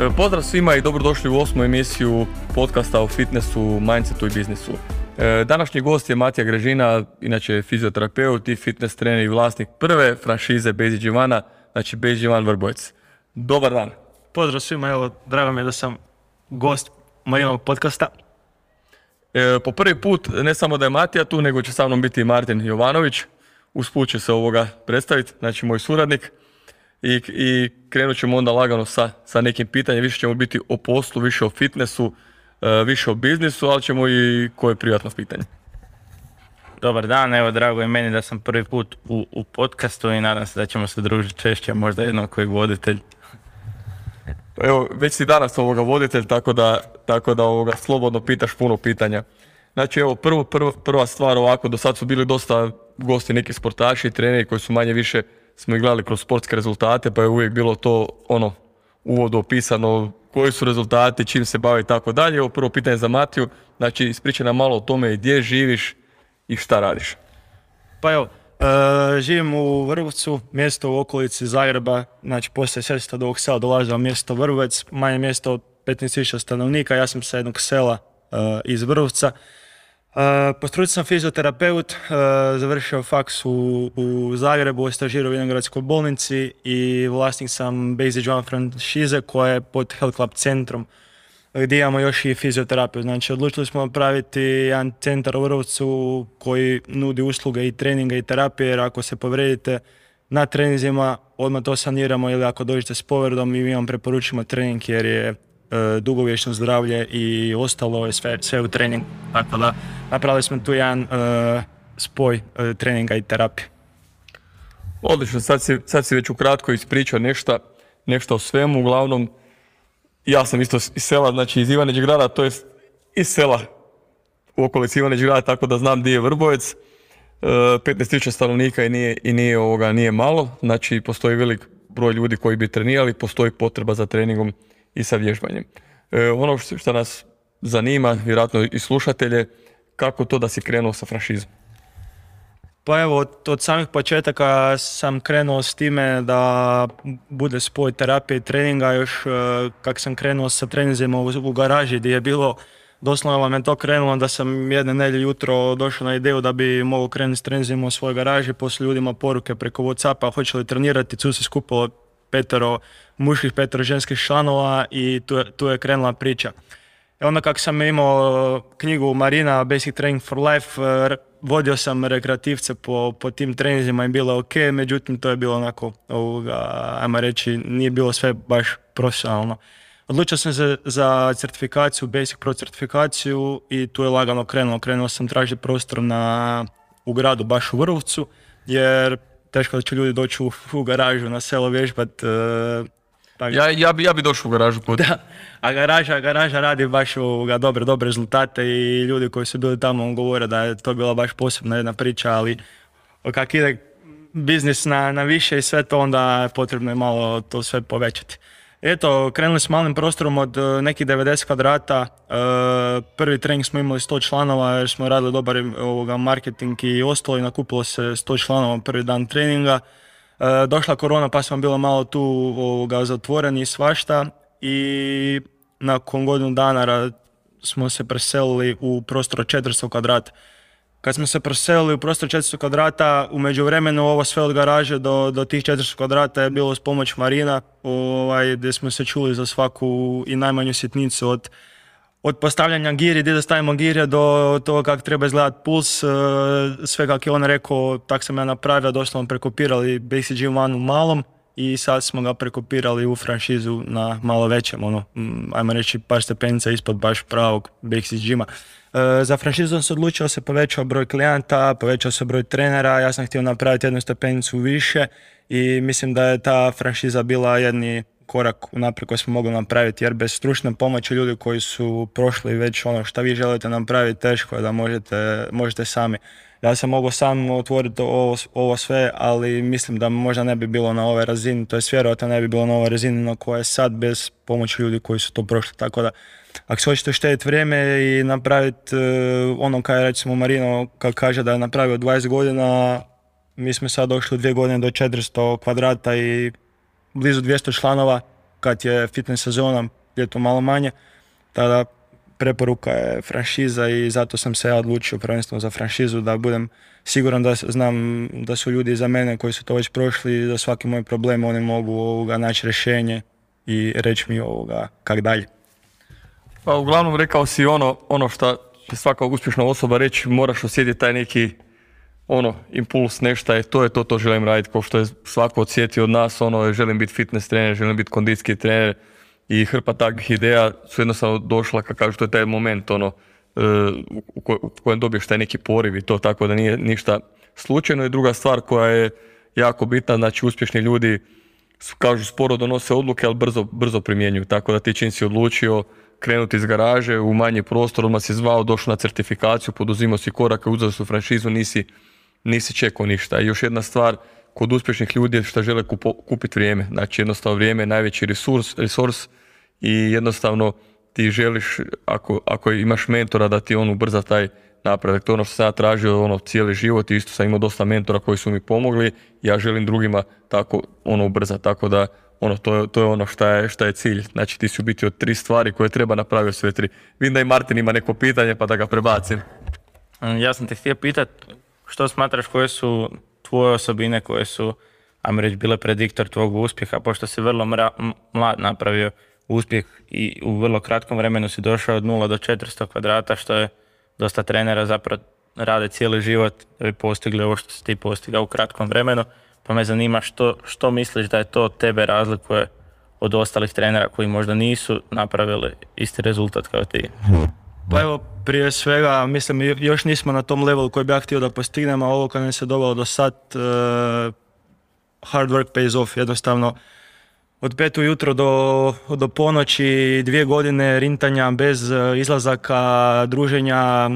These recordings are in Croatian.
E, pozdrav svima i dobrodošli u osmu emisiju podcasta o fitnessu, mindsetu i biznisu. E, današnji gost je Matija Grežina, inače fizioterapeut i fitness trener i vlasnik prve franšize Bezi Đivana, znači Bezi Đivan Vrbojec. Dobar dan. Pozdrav svima, evo, drago mi je da sam gost Marinovog podcasta. E, po prvi put, ne samo da je Matija tu, nego će sa mnom biti i Martin Jovanović. Usput će se ovoga predstaviti, znači moj suradnik. I, i krenut ćemo onda lagano sa, sa nekim pitanjem, više ćemo biti o poslu, više o fitnessu, e, više o biznisu, ali ćemo i koje privatno pitanje. Dobar dan, evo drago je meni da sam prvi put u, u podcastu i nadam se da ćemo se družiti češće, možda jednom kojeg voditelj. Evo, već si danas ovoga voditelj, tako da, tako da ovoga slobodno pitaš puno pitanja. Znači evo, prvo, prvo, prva stvar ovako, do sad su bili dosta gosti neki sportaši i treneri koji su manje više smo ih gledali kroz sportske rezultate, pa je uvijek bilo to ono uvodu opisano koji su rezultati, čim se bave i tako dalje. Evo prvo pitanje za Matiju, znači ispričaj nam malo o tome gdje živiš i šta radiš. Pa evo, e, živim u Vrvcu, mjesto u okolici Zagreba, znači poslije sredstva do ovog sela dolazim mjesto Vrvec, manje mjesto od 15.000 stanovnika, ja sam sa jednog sela e, iz Vrvca. Po struci sam fizioterapeut, završio faks u, u Zagrebu, stažirao u Vinogradskoj bolnici i vlasnik sam Basic One franšize koja je pod Health Club centrom gdje imamo još i fizioterapiju. Znači odlučili smo napraviti jedan centar u Vrbovcu koji nudi usluge i treninga i terapije jer ako se povredite na treninzima odmah to saniramo ili ako dođete s povredom mi vam preporučimo trening jer je dugovječno zdravlje i ostalo je sve, sve u treningu. Tako da napravili smo tu jedan uh, spoj uh, treninga i terapije. Odlično, sad si, sad si već ukratko ispričao nešto, nešto o svemu, uglavnom ja sam isto iz sela, znači iz Ivaneđeg grada, to je iz sela u okolici grada, tako da znam gdje je Vrbovec. 15.000 stanovnika i nije, i nije, ovoga, nije malo, znači postoji velik broj ljudi koji bi trenirali, postoji potreba za treningom i sa vježbanjem. E, ono što nas zanima, vjerojatno i slušatelje, kako to da si krenuo sa franšizom? Pa evo, od, samih početaka sam krenuo s time da bude spoj terapije i treninga, još e, kak sam krenuo sa treninzima u, garaži gdje je bilo, doslovno me to krenulo da sam jedne nedjelje jutro došao na ideju da bi mogao krenuti s treninzima u svojoj garaži, poslije ljudima poruke preko Whatsappa, hoće li trenirati, tu se skupilo petero muških, petero ženskih članova i tu, tu je krenula priča. I onda kako sam imao knjigu Marina Basic Training for Life, eh, vodio sam rekreativce po, po tim trenizima i bilo ok, međutim to je bilo onako, ovoga, ajmo reći, nije bilo sve baš profesionalno. Odlučio sam se za certifikaciju, Basic Pro certifikaciju i tu je lagano krenulo. Krenuo sam tražiti prostor na, u gradu, baš u Vrvcu, jer teško da će ljudi doći u, u garažu na selo vježbat. Uh, ja, ja, bi, ja bi došao u garažu put. Da, a garaža, garaža radi baš ovoga, dobre, dobre rezultate i ljudi koji su bili tamo govore da je to bila baš posebna jedna priča, ali kak ide biznis na, na više i sve to, onda potrebno je malo to sve povećati. Eto, krenuli s malim prostorom od e, nekih 90 kvadrata. E, prvi trening smo imali 100 članova jer smo radili dobar ovoga, marketing i ostalo i nakupilo se 100 članova prvi dan treninga. E, došla korona pa smo bilo malo tu ovoga, zatvoreni i svašta i nakon godinu dana smo se preselili u prostor 400 kvadrata. Kad smo se preselili u prostor 400 kvadrata, u međuvremenu ovo sve od garaže do, do tih 400 kvadrata je bilo s pomoć Marina, ovaj, gdje smo se čuli za svaku i najmanju sitnicu od, od postavljanja giri, gdje da stavimo girje, do toga kako treba izgledati puls, e, sve kako je on rekao, tak sam ja napravio, doslovno prekopirali BCG One u malom i sad smo ga prekopirali u franšizu na malo većem, ono, ajmo reći par stepenica ispod baš pravog BCG-ma. E, za franšizu se odlučio se povećao broj klijenata, povećao se broj trenera, ja sam htio napraviti jednu stepenicu više i mislim da je ta franšiza bila jedni korak unaprijed koji smo mogli napraviti jer bez stručne pomoći ljudi koji su prošli već ono što vi želite napraviti teško je da možete, možete sami. Ja sam mogao sam otvoriti ovo, ovo sve, ali mislim da možda ne bi bilo na ovoj razini, to je vjerojatno ne bi bilo na ovoj razini na koje je sad bez pomoći ljudi koji su to prošli. Tako da ako se hoćete štediti vrijeme i napraviti uh, ono kaj recimo Marino kad kaže da je napravio 20 godina, mi smo sad došli u dvije godine do 400 kvadrata i blizu 200 članova kad je fitness sezona, ljeto malo manje, tada preporuka je franšiza i zato sam se ja odlučio prvenstveno za franšizu da budem siguran da znam da su ljudi iza mene koji su to već prošli i za svaki moj problem oni mogu ovoga naći rješenje i reći mi ovoga kak dalje. Pa uglavnom rekao si ono, ono što će svaka uspješna osoba reći, moraš osjetiti taj neki ono, impuls, nešto je, to je to, to želim raditi, kao što je svako odsjetio od nas, ono, želim biti fitness trener, želim biti kondicijski trener i hrpa takvih ideja su jednostavno došla, kako kažu, to je taj moment, ono, e, u, ko- u kojem dobiješ taj neki poriv i to, tako da nije ništa slučajno. I druga stvar koja je jako bitna, znači uspješni ljudi su, kažu, sporo donose odluke, ali brzo, brzo primjenjuju, tako da ti čim si odlučio krenuti iz garaže u manji prostor, odmah si zvao, došao na certifikaciju, poduzimao si korake, uzeo si franšizu, nisi, nisi čekao ništa. I još jedna stvar, kod uspješnih ljudi što žele kupo, kupiti vrijeme. Znači jednostavno vrijeme je najveći resurs, resurs i jednostavno ti želiš, ako, ako imaš mentora, da ti on ubrza taj napredak. To je ono što sam ja tražio ono, cijeli život i isto sam imao dosta mentora koji su mi pomogli. Ja želim drugima tako ono ubrzati, tako da ono, to, je, to je ono šta je, šta je cilj. Znači ti si biti od tri stvari koje treba napraviti sve tri. Vidim da i Martin ima neko pitanje pa da ga prebacim. Ja sam te htio pitat, što smatraš koje su tvoje osobine koje su, ajmo reći, bile prediktor tvog uspjeha, pošto si vrlo mra- mlad napravio uspjeh i u vrlo kratkom vremenu si došao od 0 do 400 kvadrata, što je dosta trenera zapravo rade cijeli život da bi postigli ovo što si ti postigao u kratkom vremenu. Pa me zanima što, što misliš da je to tebe razlikuje od ostalih trenera koji možda nisu napravili isti rezultat kao ti. Pa evo, prije svega, mislim, jo- još nismo na tom levelu koji bi ja htio da postignemo, a ovo kad nam se dovelo do sad, eh, hard work pays off, jednostavno. Od pet ujutro do, do ponoći, dvije godine rintanja bez eh, izlazaka, druženja.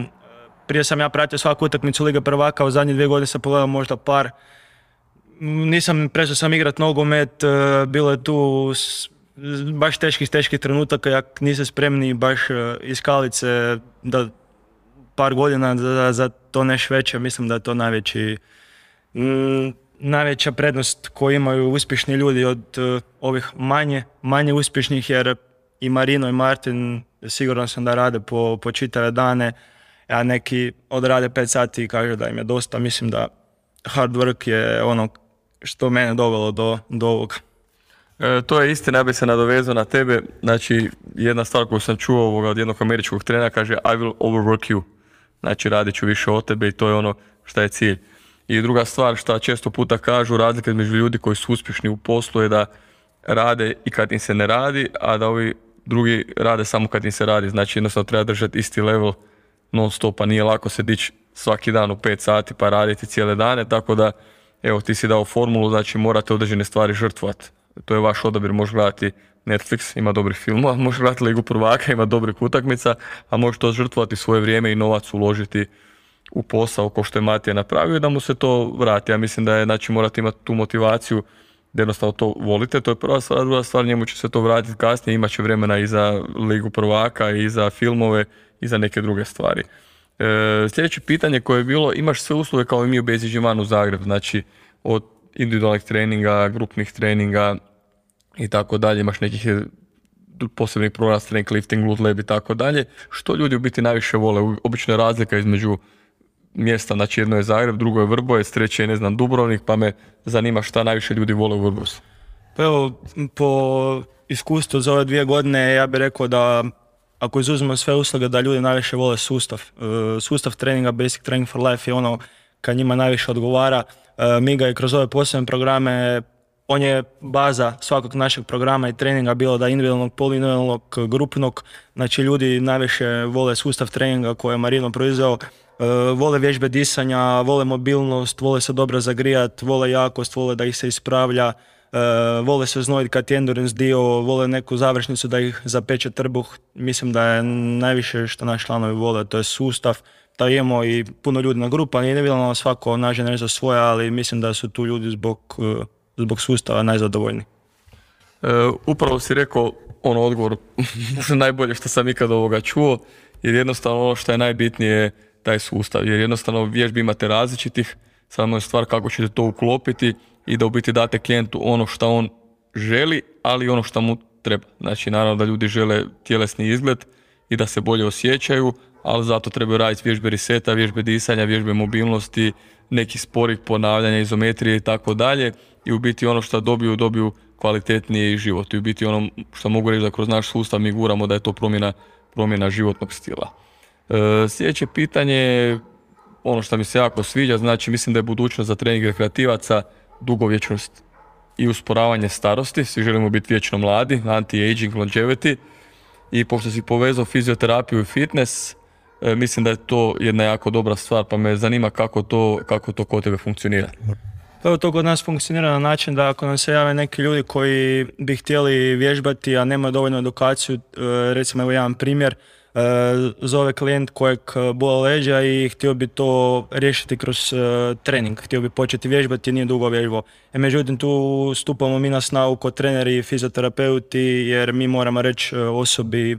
Prije sam ja pratio svaku utakmicu Lige prvaka, u zadnje dvije godine sam pogledao možda par. Nisam, prestao sam igrat nogomet, bilo je tu baš teških, teških trenutaka, jak niste spremni baš eh, iz kalice da par godina za, za to neš veće, mislim da je to najveći, mm, najveća prednost koju imaju uspješni ljudi od eh, ovih manje, manje uspješnih jer i Marino i Martin siguran sam da rade po, po čitave dane, a neki odrade 5 sati i kažu da im je dosta, mislim da hard work je ono što mene dovelo do, do ovoga. E, to je istina, ja bi se nadovezao na tebe. Znači, jedna stvar koju sam čuo ovoga od jednog američkog trenera kaže I will overwork you. Znači, radit ću više od tebe i to je ono šta je cilj. I druga stvar šta često puta kažu, razlika između ljudi koji su uspješni u poslu je da rade i kad im se ne radi, a da ovi drugi rade samo kad im se radi. Znači, jednostavno treba držati isti level non stopa, nije lako se dići svaki dan u 5 sati pa raditi cijele dane, tako da evo ti si dao formulu, znači morate određene stvari žrtvovati. To je vaš odabir, možeš gledati Netflix, ima dobrih filmova, možeš gledati Ligu prvaka, ima dobrih utakmica, a možeš to žrtvovati svoje vrijeme i novac uložiti u posao ko što je Matija napravio i da mu se to vrati. Ja mislim da je, znači morate imati tu motivaciju da jednostavno to volite, to je prva stvar, druga stvar, njemu će se to vratiti kasnije, imat će vremena i za Ligu prvaka, i za filmove, i za neke druge stvari. E, sljedeće pitanje koje je bilo, imaš sve usluge kao i mi u Basic Gym u Zagreb, znači od individualnih treninga, grupnih treninga i tako dalje, imaš nekih posebnih programa, strength lifting, glute lab i tako dalje. Što ljudi u biti najviše vole? Obično je razlika između mjesta, znači jedno je Zagreb, drugo je Vrbojec, treće je ne znam Dubrovnik, pa me zanima šta najviše ljudi vole u Vrbovcu. Pa evo, po iskustvu za ove dvije godine ja bih rekao da ako izuzmemo sve usluge da ljudi najviše vole sustav. E, Sustav treninga Basic Training for Life je ono kad njima najviše odgovara. E, Mi ga i kroz ove posebne programe on je baza svakog našeg programa i treninga bilo da individualnog, poliindividualnog, grupnog. Znači ljudi najviše vole sustav treninga koje je Marino proizveo. E, vole vježbe disanja, vole mobilnost, vole se dobro zagrijat, vole jakost, vole da ih se ispravlja. E, vole se znojiti kad je endurance dio, vole neku završnicu da ih zapeče trbuh. Mislim da je najviše što naši članovi vole, to je sustav. Da imamo i puno ljudi na grupa, individualno svako nađe nešto svoje, ali mislim da su tu ljudi zbog, e, zbog sustava najzadovoljniji. E, upravo si rekao ono odgovor najbolje što sam ikad ovoga čuo, jer jednostavno ono što je najbitnije je taj sustav, jer jednostavno vježbi imate različitih, samo je stvar kako ćete to uklopiti i da u biti date klijentu ono što on želi, ali ono što mu treba. Znači, naravno da ljudi žele tjelesni izgled i da se bolje osjećaju, ali zato trebaju raditi vježbe riseta, vježbe disanja, vježbe mobilnosti, neki sporih ponavljanja, izometrije i tako dalje. I u biti ono što dobiju, dobiju kvalitetniji život. I u biti ono što mogu reći da kroz naš sustav mi guramo da je to promjena, promjena životnog stila. E, sljedeće pitanje je ono što mi se jako sviđa, znači mislim da je budućnost za trening rekreativaca dugovječnost i usporavanje starosti. Svi želimo biti vječno mladi, anti-aging, longevity. I pošto si povezao fizioterapiju i fitness, mislim da je to jedna jako dobra stvar, pa me zanima kako to, kako to kod tebe funkcionira. Pa evo to kod nas funkcionira na način da ako nam se jave neki ljudi koji bi htjeli vježbati, a nemaju dovoljnu edukaciju, e, recimo evo jedan primjer, e, zove klijent kojeg bola leđa i htio bi to riješiti kroz e, trening, htio bi početi vježbati nije dugo vježbao. E, međutim, tu stupamo mi na snagu kod treneri i fizioterapeuti jer mi moramo reći osobi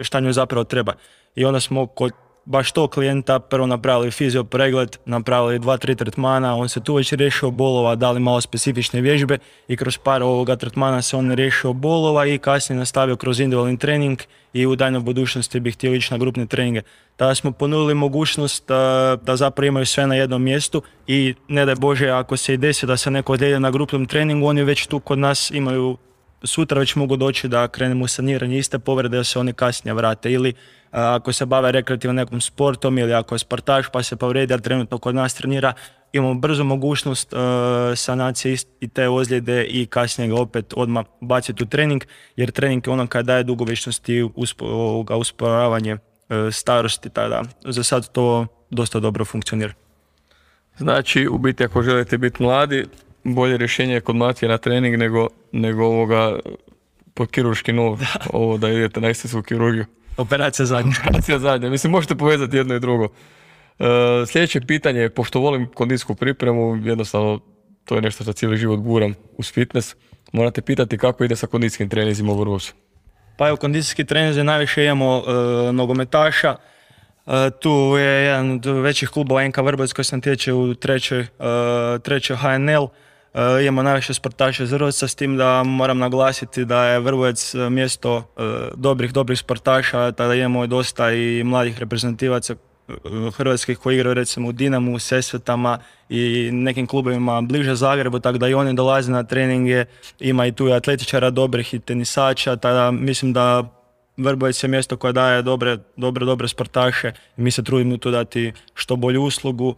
šta njoj zapravo treba. I onda smo kod baš to klijenta prvo napravili fizio pregled, napravili dva, tri tretmana, on se tu već riješio bolova, dali malo specifične vježbe i kroz par ovoga tretmana se on riješio bolova i kasnije nastavio kroz individualni trening i u daljnoj budućnosti bi htio ići na grupne treninge. Tada smo ponudili mogućnost da, da zapravo imaju sve na jednom mjestu i ne daj Bože ako se i desi da se neko odjelje na grupnom treningu, oni već tu kod nas imaju sutra već mogu doći da krenemo u saniranje iste povrede da se oni kasnije vrate ili ako se bave rekreativno nekom sportom ili ako je sportaš pa se povredi, a trenutno kod nas trenira, imamo brzo mogućnost uh, sanacije i te ozljede i kasnije ga opet odmah baciti u trening, jer trening je ono kada daje dugovječnost i usporavanje uh, starosti, tada za sad to dosta dobro funkcionira. Znači, u biti ako želite biti mladi, bolje rješenje je kod Matije na trening nego, nego ovoga po kirurški nov, ovo da idete na estetsku kirurgiju. Operacija zadnja. Operacija zadnja. Mislim, možete povezati jedno i drugo. E, sljedeće pitanje je, pošto volim kondijsku pripremu, jednostavno to je nešto što cijeli život guram uz fitness, morate pitati kako ide sa kondicijskim trenizima u Vrgosu. Pa evo, kondicijski trenizi najviše imamo e, nogometaša, e, tu je jedan od većih klubova NK Vrbac koji sam tječe u trećoj, e, trećoj HNL. E, imamo najviše sportaša iz Vrbovca s tim da moram naglasiti da je Vrbovec e, mjesto e, dobrih, dobrih sportaša, tada imamo dosta i mladih reprezentativaca hrvatskih koji igraju recimo u Dinamu, u Sesvetama i nekim klubovima bliže Zagrebu, tako da i oni dolaze na treninge, ima i tu atletičara dobrih i tenisača, tada mislim da Vrbovec je mjesto koje daje dobre, dobre, dobre sportaše i mi se trudimo tu dati što bolju uslugu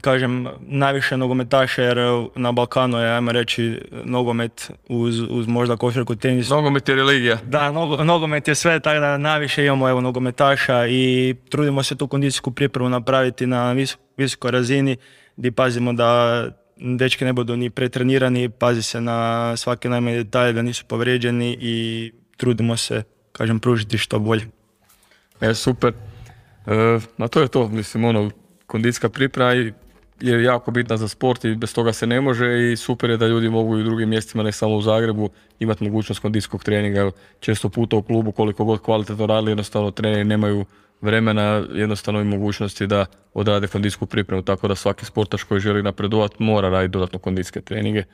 kažem, najviše nogometaša jer na Balkanu je, ajmo reći, nogomet uz, uz možda košarku, tenis. Nogomet je religija. Da, nogomet je sve, tako da najviše imamo evo, nogometaša i trudimo se tu kondicijsku pripremu napraviti na visokoj razini gdje pazimo da dečki ne budu ni pretrenirani, pazi se na svake najmanje detalje da nisu povrijeđeni i trudimo se, kažem, pružiti što bolje. E, super. E, to je to, mislim, ono, kondicijska priprema je jako bitna za sport i bez toga se ne može i super je da ljudi mogu i u drugim mjestima, ne samo u Zagrebu, imati mogućnost kondicijskog treninga. Često puta u klubu koliko god kvalitetno radili, jednostavno treneri nemaju vremena, jednostavno i mogućnosti da odrade kondicijsku pripremu, tako da svaki sportaš koji želi napredovati mora raditi dodatno kondicijske treninge.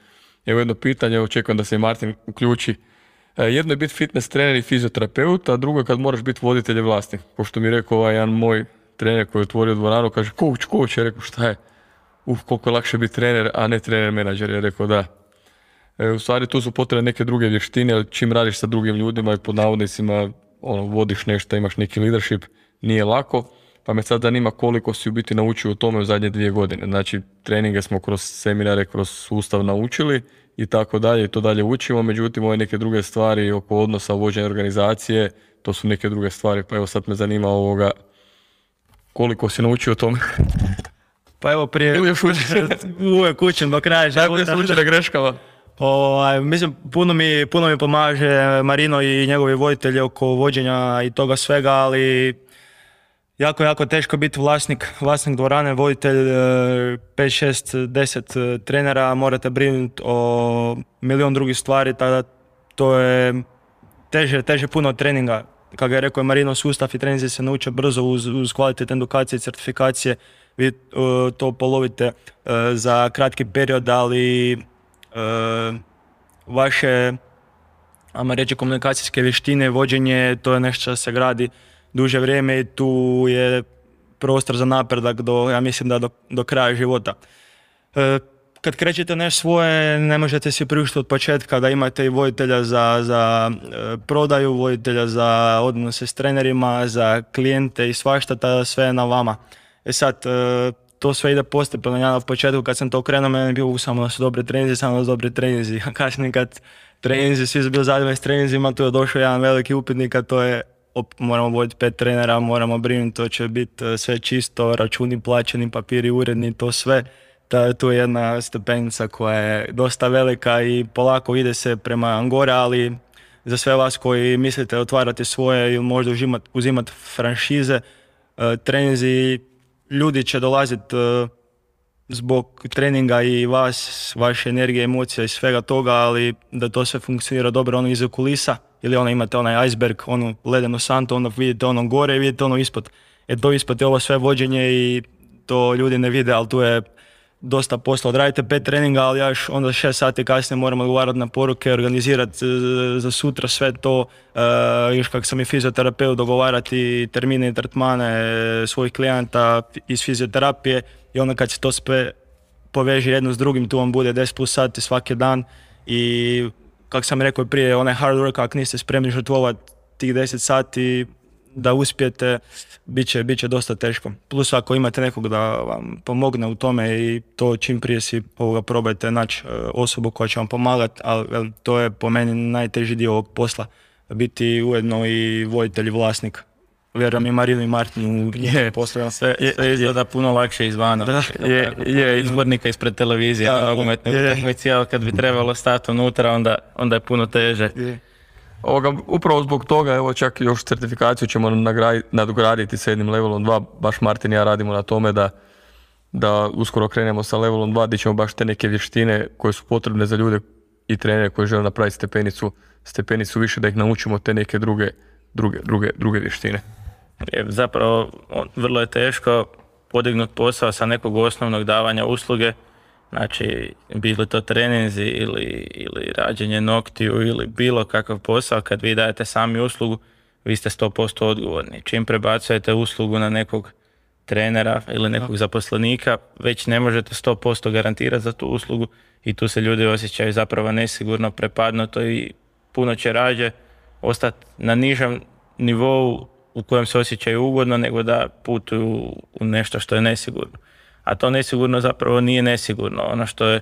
Evo jedno pitanje, očekujem da se i Martin uključi. E, jedno je biti fitness trener i fizioterapeut, a drugo je kad moraš biti voditelj vlasnik. Pošto mi je rekao ovaj jedan moj trener koji je otvorio dvoranu, kaže coach, coach, je rekao šta je? Uf, koliko je lakše biti trener, a ne trener menadžer, je rekao da. E, u stvari tu su potrebne neke druge vještine, ali čim radiš sa drugim ljudima i pod navodnicima ono, vodiš nešto, imaš neki leadership, nije lako. Pa me sad zanima koliko si u biti naučio u tome u zadnje dvije godine. Znači, treninge smo kroz seminare, kroz sustav naučili i tako dalje i to dalje učimo. Međutim, ove neke druge stvari oko odnosa vođenja organizacije, to su neke druge stvari. Pa evo sad me zanima ovoga koliko si naučio o tome? Pa evo prije... Ili još Uvijek učim do kraja života. Najbolje se greškava. Ovaj, mislim, puno mi, puno mi pomaže Marino i njegovi voditelji oko vođenja i toga svega, ali jako, jako teško biti vlasnik, vlasnik dvorane, voditelj 5, 6, 10 trenera, morate brinuti o milion drugih stvari, tada to je teže, teže puno treninga kako je rekao Marino, sustav i treninzi se nauče brzo uz, uz kvalitetne edukacije i certifikacije. Vi to polovite uh, za kratki period, ali uh, vaše reći, komunikacijske vještine, vođenje, to je nešto što se gradi duže vrijeme i tu je prostor za napredak do, ja mislim da do, do kraja života. Kad krećete nešto svoje, ne možete si priuštiti od početka da imate i voditelja za, za e, prodaju, voditelja za odnose s trenerima, za klijente i svašta, tada sve je na vama. E sad, e, to sve ide postepeno. Ja na početku kad sam to krenuo, meni je bilo samo da su dobri treninzi, samo da su dobri treninzi. A kasnije kad treninzi, svi su bili zadovoljni s treninzima, tu je došao jedan veliki upitnik, a to je op, moramo voditi pet trenera, moramo brinuti, to će biti e, sve čisto, računi plaćeni, papiri uredni, to sve. Ta, tu je jedna stepenica koja je dosta velika i polako ide se prema gore, ali za sve vas koji mislite otvarati svoje ili možda uzimati uzimat franšize, e, treninzi, ljudi će dolaziti e, zbog treninga i vas, vaše energije, emocija i svega toga, ali da to sve funkcionira dobro ono iza kulisa ili ono imate onaj iceberg, onu ledenu santu, ono vidite ono gore i vidite ono ispod. E to ispod je ovo sve vođenje i to ljudi ne vide, ali tu je dosta posla. Odradite pet treninga, ali ja još onda šest sati kasnije moram odgovarati na poruke, organizirati e, za sutra sve to, e, još kak sam i fizioterapeut, dogovarati termine i tretmane e, svojih klijenata iz fizioterapije i onda kad se to sve poveže jedno s drugim, tu vam bude 10 plus sati svaki dan i kak sam rekao prije, onaj hard work, ako niste spremni žrtvovati tih 10 sati, da uspijete, bit će, bit će dosta teško. Plus ako imate nekog da vam pomogne u tome i to čim prije si ovoga probajte naći e, osobu koja će vam pomagati, ali to je po meni najteži dio ovog posla, biti ujedno i voditelj i vlasnik. Vjerujem i Marinu i Martinu Je. poslovima. Sve, sve izgleda puno lakše izvana. Da, je, je izbornika ispred televizije, Da, nogometne je. utakmice, ali kad bi trebalo stati unutra, onda, onda je puno teže. Je. Ovoga, upravo zbog toga, evo čak još certifikaciju ćemo nagradi- nadograditi sa jednim levelom 2, baš Martin i ja radimo na tome da, da uskoro krenemo sa levelom 2 gdje ćemo baš te neke vještine koje su potrebne za ljude i trenere koji žele napraviti stepenicu, stepenicu više da ih naučimo te neke druge, druge, druge, druge vještine. Je, zapravo vrlo je teško podignuti posao sa nekog osnovnog davanja usluge, znači bili to treninzi ili, ili rađenje noktiju ili bilo kakav posao, kad vi dajete sami uslugu, vi ste 100% odgovorni. Čim prebacujete uslugu na nekog trenera ili nekog zaposlenika, već ne možete 100% garantirati za tu uslugu i tu se ljudi osjećaju zapravo nesigurno, prepadnuto i puno će rađe ostati na nižem nivou u kojem se osjećaju ugodno nego da putuju u nešto što je nesigurno. A to nesigurno zapravo nije nesigurno. Ono što je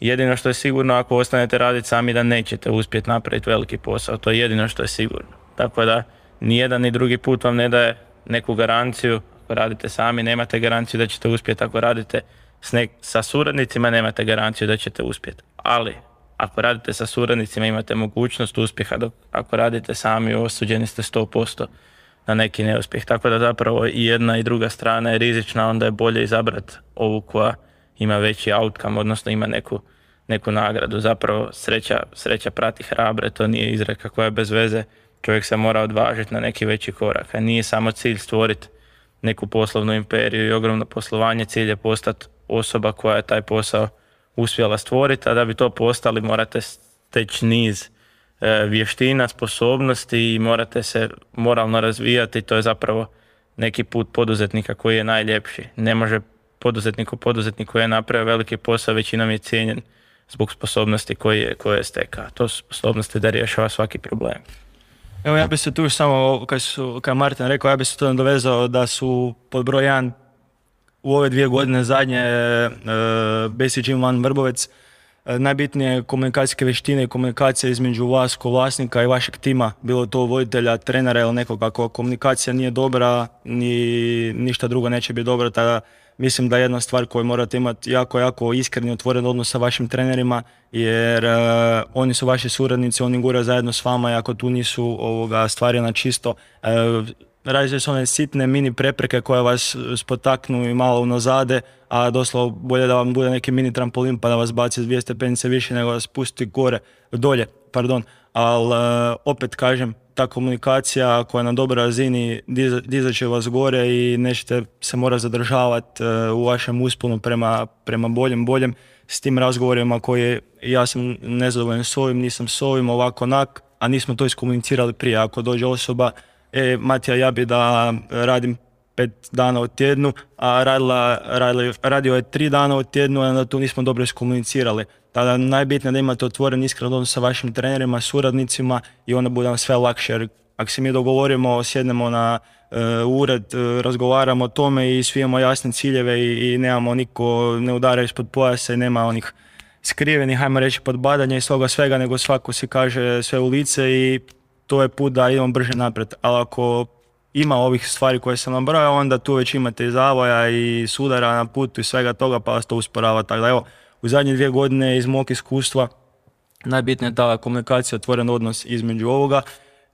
jedino što je sigurno ako ostanete raditi sami da nećete uspjeti napraviti veliki posao. To je jedino što je sigurno. Tako da ni jedan ni drugi put vam ne daje neku garanciju. Ako radite sami nemate garanciju da ćete uspjeti. Ako radite s nek- sa suradnicima nemate garanciju da ćete uspjeti. Ali ako radite sa suradnicima imate mogućnost uspjeha, dok ako radite sami osuđeni ste 100% na neki neuspjeh. Tako da zapravo i jedna i druga strana je rizična, onda je bolje izabrati ovu koja ima veći outcome, odnosno ima neku, neku nagradu. Zapravo sreća, sreća prati hrabre, to nije izreka koja je bez veze. Čovjek se mora odvažiti na neki veći korak. A nije samo cilj stvoriti neku poslovnu imperiju i ogromno poslovanje, cilj je postati osoba koja je taj posao uspjela stvoriti, a da bi to postali morate steći niz vještina, sposobnosti i morate se moralno razvijati, to je zapravo neki put poduzetnika koji je najljepši. Ne može poduzetnik poduzetniku koji je napravio veliki posao, većinom je cijenjen zbog sposobnosti koje je, koje je stekao. To su sposobnosti da rješava svaki problem. Evo ja bi se tu samo, kad, su, kad Martin rekao, ja bi se to nadovezao da su pod broj jedan u ove dvije godine zadnje e, Gym One Vrbovec e, najbitnije komunikacijske vještine i komunikacija između vas ko vlasnika i vašeg tima, bilo to voditelja, trenera ili nekog. Ako komunikacija nije dobra, ni ništa drugo neće biti dobro, tada mislim da je jedna stvar koju morate imati jako, jako iskreni, otvoren odnos sa vašim trenerima, jer e, oni su vaši suradnici, oni gure zajedno s vama i ako tu nisu ovoga, stvari na čisto, e, Se one sitne mini prepreke koje vas spotaknu i malo unazade, a doslovno bolje da vam bude neki mini trampolin pa da vas baci dvije stepenice više nego vas pusti gore, dolje, pardon. Ali opet kažem, ta komunikacija koja je na dobroj razini diza- dizat će vas gore i nećete se morati zadržavati u vašem usponu prema, prema boljem, boljem s tim razgovorima koje ja sam nezadovoljan s ovim, nisam s ovim, ovako onak, a nismo to iskomunicirali prije. Ako dođe osoba, e, Matija, ja bi da radim pet dana u tjednu, a radila, radila- radio je tri dana u tjednu, a to nismo dobro iskomunicirali. Tada najbitnije je da imate otvoren iskren odnos sa vašim trenerima, suradnicima i onda bude vam sve lakše. Jer ako se mi dogovorimo, sjednemo na e, ured, e, razgovaramo o tome i svi imamo jasne ciljeve i, i nemamo niko, ne udara ispod pojasa i nema onih skrivenih, hajmo reći, podbadanja i toga svega, nego svako si kaže sve u lice i to je put da idemo brže naprijed. Ali ako ima ovih stvari koje sam nabrojao, onda tu već imate i zavoja i sudara na putu i svega toga, pa vas to usporava. Tako da evo, u zadnje dvije godine iz mog iskustva najbitnija je ta komunikacija, otvoren odnos između ovoga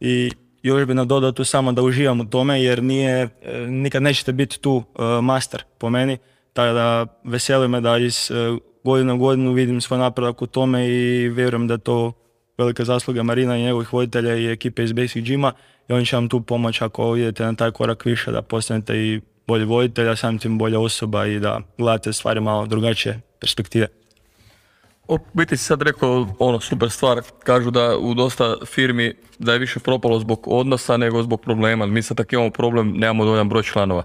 i još bi nadodao tu samo da uživam u tome jer nije, e, nikad nećete biti tu e, master po meni, tako da veseli me da iz e, godine u godinu vidim svoj napredak u tome i vjerujem da to velika zasluga Marina i njegovih voditelja i ekipe iz Basic Gyma i oni će vam tu pomoći ako idete na taj korak više da postanete i bolji voditelj, a samim tim bolja osoba i da gledate stvari malo drugačije perspektive. U biti si sad rekao ono super stvar, kažu da u dosta firmi da je više propalo zbog odnosa nego zbog problema. Mi sad tako imamo problem, nemamo dovoljan broj članova.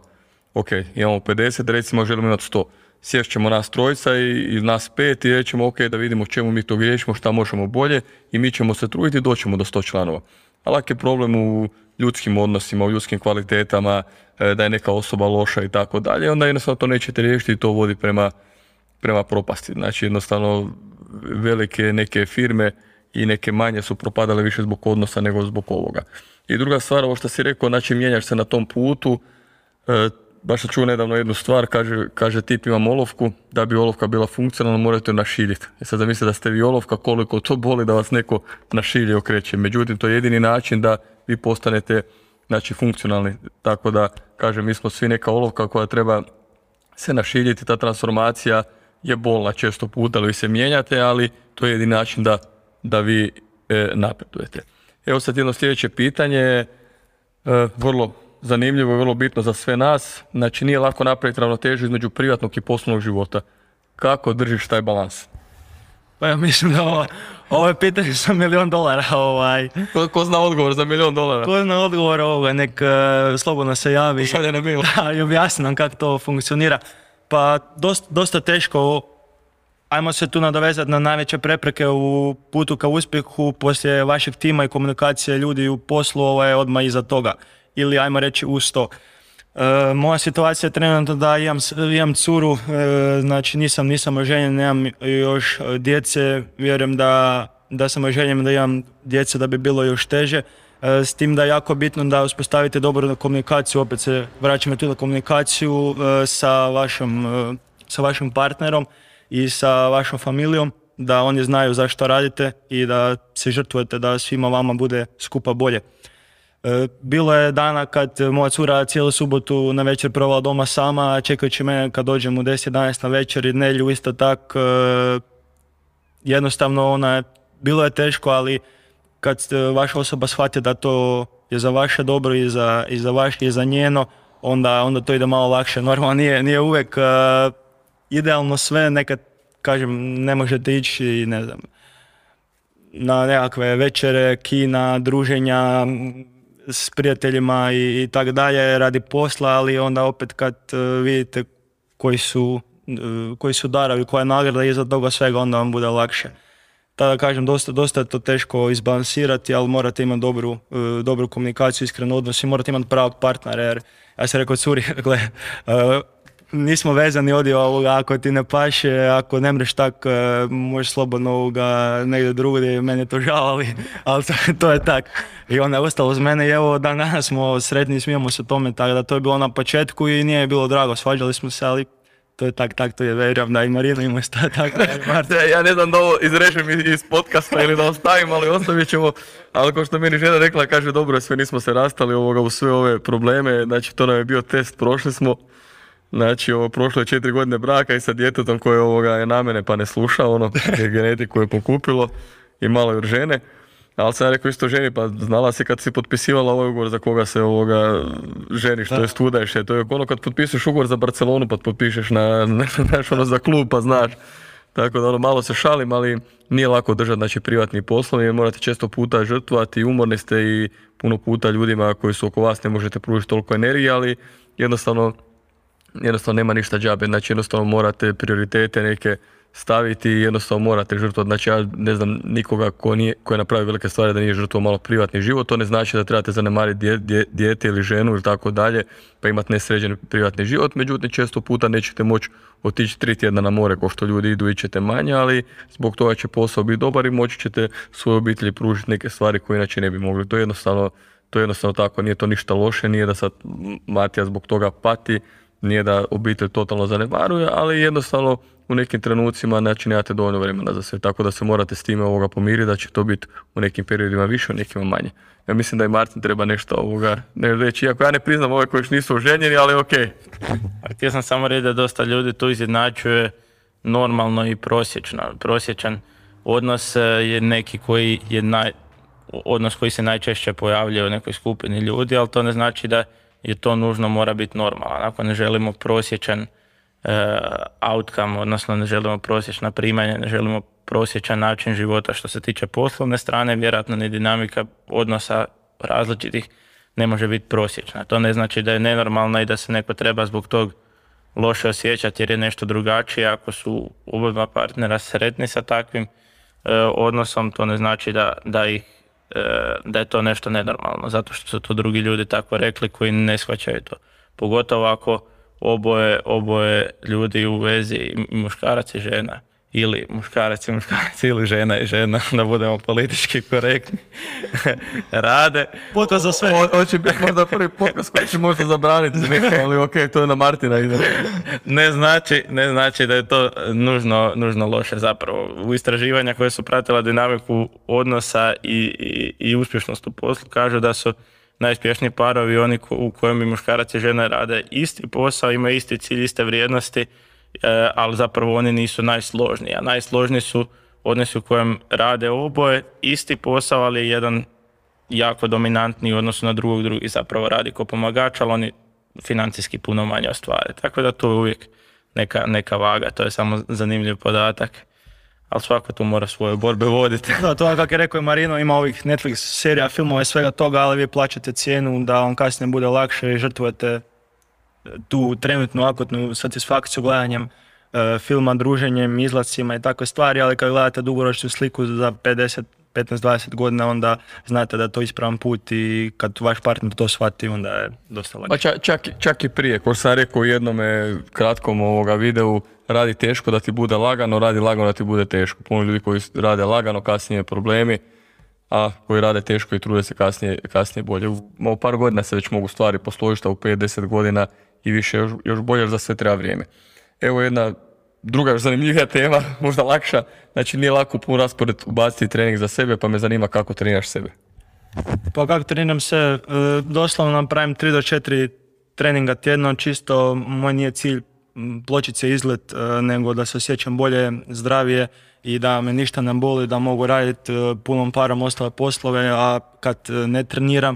Ok, imamo 50, recimo želimo imati 100. Sjest ćemo nas trojica i, i nas pet i rećemo ok da vidimo čemu mi to griješimo, šta možemo bolje i mi ćemo se truditi i doćemo do 100 članova. Ali ako je problem u ljudskim odnosima, u ljudskim kvalitetama, e, da je neka osoba loša i tako dalje, onda jednostavno to nećete riješiti i to vodi prema prema propasti. Znači jednostavno velike neke firme i neke manje su propadale više zbog odnosa nego zbog ovoga. I druga stvar, ovo što si rekao, znači mijenjaš se na tom putu, e, baš sam čuo nedavno jednu stvar, kaže, kaže tip imam olovku, da bi olovka bila funkcionalna morate ju našiljiti. I sad zamislite da ste vi olovka, koliko to boli da vas neko našilje okreće. Međutim, to je jedini način da vi postanete znači, funkcionalni. Tako da, kažem, mi smo svi neka olovka koja treba se našiljiti, ta transformacija je bolna često puta, ali vi se mijenjate, ali to je jedini način da, da vi e, napredujete. Evo sad jedno sljedeće pitanje, e, vrlo zanimljivo i vrlo bitno za sve nas. Znači nije lako napraviti ravnotežu između privatnog i poslovnog života. Kako držiš taj balans? Pa ja mislim da ovo, ovo je pitanje sa milion dolara. Ovaj. Ko, ko zna odgovor za milion dolara? Ko zna odgovor ovoga, nek e, slobodno se javi. Šalje na mail. Da, i objasni nam kako to funkcionira. Pa dosta, dosta teško, ajmo se tu nadovezati na najveće prepreke u putu ka uspjehu poslije vašeg tima i komunikacije ljudi u poslu, ovo je odmah iza toga. Ili ajmo reći uz to. E, moja situacija je trenutno da imam, imam curu, e, znači nisam, nisam oženjen, nemam još e, djece, vjerujem da, da sam oženjen, da imam djece da bi bilo još teže. E, s tim da je jako bitno da uspostavite dobru komunikaciju, opet se vraćamo tu na komunikaciju e, sa, vašom, sa vašim partnerom i sa vašom familijom, da oni znaju zašto radite i da se žrtvujete da svima vama bude skupa bolje. E, Bilo je dana kad moja cura cijelu subotu na večer provela doma sama, čekajući mene kad dođem u 10-11 na večer i nedjelju isto tak. e, Jednostavno ona bilo je teško, ali kad ste- vaša osoba shvati da to je za vaše dobro i za, i za vaše i za njeno, onda, onda to ide malo lakše. Normalno nije, nije uvijek e, idealno sve, nekad kažem ne možete ići ne znam, na nekakve večere, kina, druženja s prijateljima i, i tak dalje radi posla, ali onda opet kad e, vidite koji su, e, koji su darovi, koja je nagrada iza toga svega, onda vam bude lakše. Tada kažem, dosta, dosta je to teško izbalansirati, ali morate imati dobru, e, dobru komunikaciju, iskren odnos i morate imati pravog partnera, jer ja sam rekao curi, gle, nismo vezani ovdje ovoga, ako ti ne paše, ako ne mreš tak, e, možeš slobodno ovoga negdje drugdje, meni je to žao, ali, to, je tak. I ona je ostala uz mene i evo dan danas smo sretni i smijemo se tome, tako da to je bilo na početku i nije bilo drago, svađali smo se, ali to je tak, tak, to je vjerujem da i Marina ima i Marta. Ja, ne znam da ovo izrežem iz, iz podcasta ili da ostavim, ali ostavit ćemo. Ali kao što meni žena rekla, kaže dobro, sve nismo se rastali ovoga u sve ove probleme, znači to nam je bio test, prošli smo. Znači, ovo, prošlo je četiri godine braka i sa djetetom koje ovoga je na mene pa ne sluša, ono, je genetiku je pokupilo i malo od žene. Ali sam ja rekao isto ženi, pa znala si kad si potpisivala ovaj ugovor za koga se ovoga ženiš, to jest udaješ je. To je ono kad potpisuješ ugovor za Barcelonu pa potpišeš na, na, ono za klub pa znaš. Tako da ono, malo se šalim, ali nije lako držati znači, privatni poslovi jer morate često puta žrtvovati, umorni ste i puno puta ljudima koji su oko vas ne možete pružiti toliko energije, ali jednostavno, jednostavno nema ništa džabe, znači jednostavno morate prioritete neke staviti i jednostavno morate žrtvovati. Znači ja ne znam nikoga ko, nije, ko je napravio velike stvari da nije žrtvovao malo privatni život, to ne znači da trebate zanemariti dijete ili ženu ili tako dalje, pa imati nesređen privatni život, međutim često puta nećete moći otići tri tjedna na more ko što ljudi idu, ićete manje, ali zbog toga će posao biti dobar i moći ćete svojoj obitelji pružiti neke stvari koje inače ne bi mogli. To je jednostavno, to je jednostavno tako, nije to ništa loše, nije da sad Matija zbog toga pati, nije da obitelj totalno zanemaruje, ali jednostavno u nekim trenucima znači nemate dovoljno vremena za sve, tako da se morate s time ovoga pomiriti da će to biti u nekim periodima više, u nekima manje. Ja mislim da i Martin treba nešto ovoga ne reći, iako ja ne priznam ove koji još nisu oženjeni, ali. A Htio sam samo reći da dosta ljudi tu izjednačuje normalno i prosječno. Prosječan odnos e, je neki koji je naj, odnos koji se najčešće pojavljuje u nekoj skupini ljudi, ali to ne znači da je to nužno mora biti normalan. Ako ne želimo prosječan e, outcome, odnosno ne želimo prosječna primanja, ne želimo prosječan način života što se tiče poslovne strane, vjerojatno ni dinamika odnosa različitih ne može biti prosječna. To ne znači da je nenormalna i da se neko treba zbog tog loše osjećati jer je nešto drugačije. Ako su oba partnera sretni sa takvim e, odnosom, to ne znači da, da ih da je to nešto nenormalno, zato što su to drugi ljudi tako rekli koji ne shvaćaju to. Pogotovo ako oboje, oboje ljudi u vezi muškarac i žena ili muškarac i muškarac ili žena i žena, da budemo politički korektni, rade. Podcast za sve. Ovo će biti možda prvi podcast koji će možda zabraniti ali okej, to je na Martina ide. ne znači, ne znači da je to nužno, nužno loše zapravo. U istraživanja koje su pratila dinamiku odnosa i, i, i uspješnost u poslu kažu da su najuspješniji parovi oni ko- u kojem i muškarac i žena rade isti posao, imaju isti cilj, iste vrijednosti, ali zapravo oni nisu najsložniji. A najsložniji su odnosi u kojem rade oboje isti posao, ali je jedan jako dominantni u odnosu na drugog, drugi zapravo radi kao pomagač, ali oni financijski puno manje ostvare. Tako da to je uvijek neka, neka vaga, to je samo zanimljiv podatak. Ali svako tu mora svoje borbe voditi. Da, to kako je rekao Marino, ima ovih Netflix serija, filmova i svega toga, ali vi plaćate cijenu da vam kasnije bude lakše i žrtvujete tu trenutnu akutnu satisfakciju gledanjem e, filma, druženjem, izlacima i takve stvari, ali kad gledate dugoročnu sliku za 50, 15-20 godina, onda znate da je to ispravan put i kad vaš partner to shvati, onda je dosta lakše. Pa čak, čak, čak i prije, ko sam rekao u jednome kratkom ovoga videu, radi teško da ti bude lagano, radi lagano da ti bude teško. Puno ljudi koji rade lagano, kasnije problemi, a koji rade teško i trude se kasnije, kasnije bolje. U par godina se već mogu stvari posložiti, a u 5-10 godina i više još, još bolje, za sve treba vrijeme. Evo jedna druga još zanimljivija tema, možda lakša, znači nije lako pun raspored ubaciti trening za sebe, pa me zanima kako treniraš sebe. Pa kako treniram se, e, doslovno napravim 3 do 4 treninga tjedno, čisto moj nije cilj pločice izlet, e, nego da se osjećam bolje, zdravije i da me ništa ne boli, da mogu raditi e, punom parom ostale poslove, a kad ne treniram,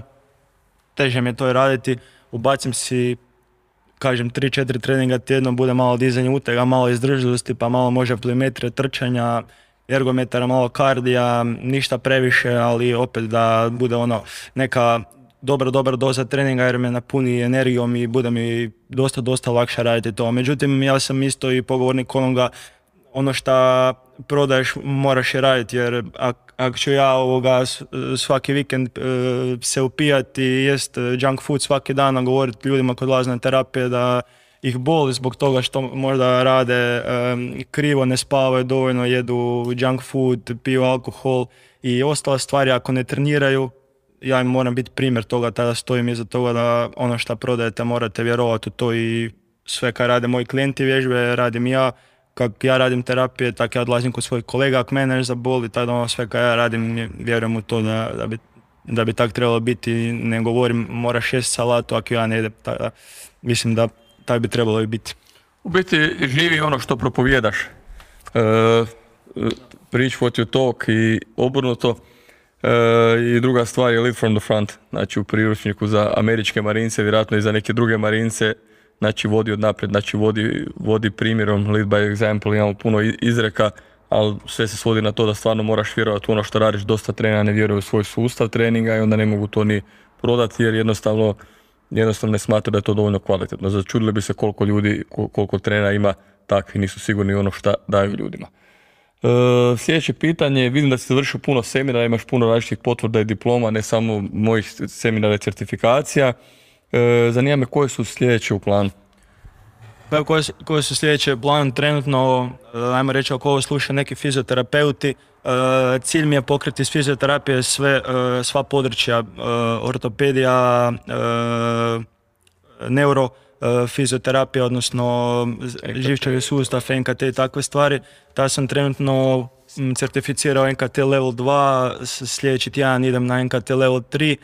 teže mi je to raditi, ubacim si kažem 3-4 treninga tjedno, bude malo dizanje utega, malo izdržljivosti, pa malo može pliometrije, trčanja, ergometara, malo kardija, ništa previše, ali opet da bude ono neka dobra, dobra doza treninga jer me napuni energijom i bude mi dosta, dosta lakše raditi to. Međutim, ja sam isto i pogovornik onoga ono šta prodaješ moraš i raditi jer ak, ako ću ja ovoga svaki vikend e, se upijati i jest e, junk food svaki dan, a govoriti ljudima kod lazne terapije da ih boli zbog toga što možda rade e, krivo, ne spavaju dovoljno, jedu junk food, piju alkohol i ostale stvari ako ne treniraju, ja im moram biti primjer toga, tada stojim iza toga da ono što prodajete morate vjerovati u to i sve kad rade moji klijenti vježbe, radim ja, kak ja radim terapije, tako ja odlazim kod svojih kolega, ako mene nešto zaboli, tako da ono sve kad ja radim, vjerujem u to da, da bi da bi tak trebalo biti, ne govorim moraš jesti salatu ako ja ne tako da mislim da tak bi trebalo i biti. U biti živi ono što propovjedaš. E, preach what you talk i obrnuto. E, I druga stvar je live from the front. Znači u priručniku za američke marince, vjerojatno i za neke druge marince, znači vodi od naprijed, znači vodi, vodi primjerom, lead by example, imamo puno izreka, ali sve se svodi na to da stvarno moraš vjerovati u ono što radiš, dosta trenera ne vjeruje u svoj sustav treninga i onda ne mogu to ni prodati jer jednostavno jednostavno ne smatraju da je to dovoljno kvalitetno. Začudili bi se koliko ljudi, kol- koliko trenera ima takvi, nisu sigurni ono šta daju ljudima. E, sljedeće pitanje, vidim da si završio puno seminara, imaš puno različitih potvrda i diploma, ne samo mojih seminara i certifikacija. E, zanima me koje su sljedeće u planu. Pa koje, su- koje su sljedeće plan trenutno, e, ajmo reći ako ovo sluša neki fizioterapeuti, e, cilj mi je pokriti iz fizioterapije sve, sva područja, ortopedija, neuro, fizioterapija, odnosno živčani sustav, NKT i takve stvari. Ta sam trenutno m, certificirao NKT level 2, s- sljedeći tjedan idem na NKT level 3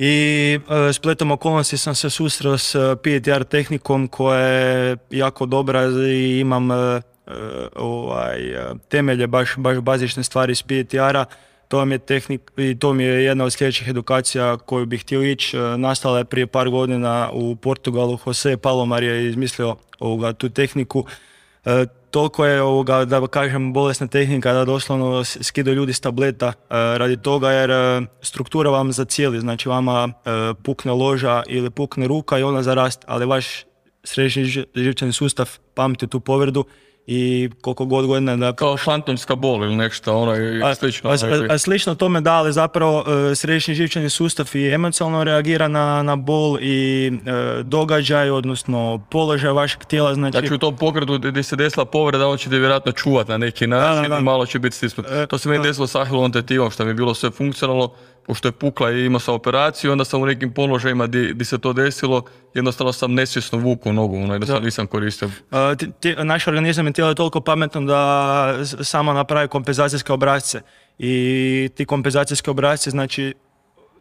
i e, spletom okolnosti sam se susreo s e, PTR tehnikom koja je jako dobra i imam e, e, ovaj, temelje, baš, baš bazične stvari iz PTR-a. To mi je tehnik, i to mi je jedna od sljedećih edukacija koju bih htio ići. Nastala je prije par godina u Portugalu. Jose Palomar je izmislio ovoga, tu tehniku. Toliko je ovoga, da kažem, bolesna tehnika da doslovno skidaju ljudi s tableta e, radi toga jer e, struktura vam zacijeli, znači vama e, pukne loža ili pukne ruka i ona zarast, ali vaš središnji ži- živčani sustav pamti tu povredu i koliko god godina da Kao fantomska bol ili nešto, ono i a, slično. a- a- a slično tome da, ali zapravo e, središnji živčani sustav i emocionalno reagira na, na bol i e, događaj, odnosno položaj vašeg tijela, znači... Znači u tom pokretu gdje se desila povreda, on će te vjerojatno čuvat na neki način da, da. i malo će biti stisnut. E, to se meni desilo sa ahilovom tetivom, što mi je bilo sve funkcionalno, pošto je pukla i imao sam operaciju, onda sam u nekim položajima gdje se to desilo, jednostavno sam nesvjesno vukao nogu, ono, jednostavno nisam koristio. Uh, ti- ti- naš organizam i tijelo je toliko pametno da samo napravi kompenzacijske obrazce i ti kompenzacijski obrazci znači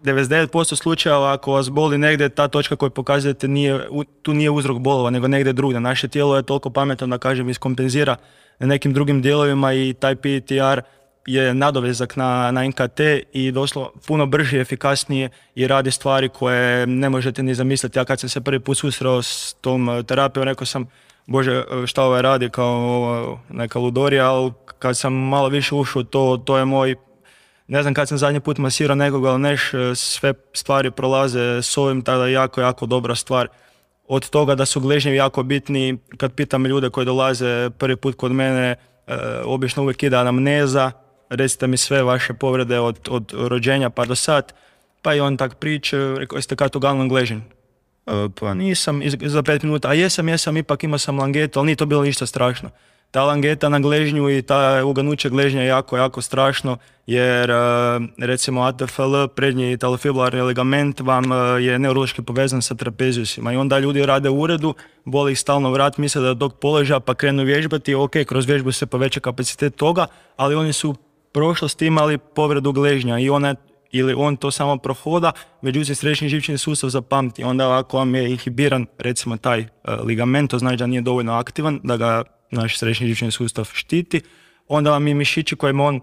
99% slučajeva ako vas boli negdje, ta točka koju pokazujete nije, tu nije uzrok bolova, nego negdje drugdje. Naše tijelo je toliko pametno da kažem iskompenzira na nekim drugim dijelovima i taj PTR je nadovezak na, na NKT i došlo puno brže efikasnije i radi stvari koje ne možete ni zamisliti. Ja kad sam se prvi put susreo s tom eh, terapijom, rekao sam, bože, eh, šta ovaj radi kao neka ludorija, ali kad sam malo više ušao to, to je moj ne znam kad sam zadnji put masirao nekoga, ali neš, e, sve stvari prolaze s ovim, tada jako, jako dobra stvar. Od toga da su gležnjevi jako bitni, kad pitam ljude koji dolaze prvi put kod mene, e, obično uvijek ide anamneza, recite mi sve vaše povrede od, od rođenja pa do sad, pa i on tak priča, rekao jeste kad uglavnom gležen. Pa nisam, za pet minuta, a jesam, jesam, ipak imao sam langetu, ali nije to bilo ništa strašno. Ta langeta na gležnju i ta uganuće gležnja je jako, jako strašno, jer e, recimo ATFL, prednji talofibularni ligament, vam e, je neurološki povezan sa trapezijusima i onda ljudi rade u uredu, boli ih stalno vrat, misle da tog položaja pa krenu vježbati, ok, kroz vježbu se poveća kapacitet toga, ali oni su prošlosti imali povredu gležnja i ona ili on to samo prohoda, međutim središnji živčani sustav zapamti. Onda ako vam je inhibiran recimo taj e, ligament, to znači da nije dovoljno aktivan, da ga naš središnji živčani sustav štiti, onda vam i mišići kojim on e,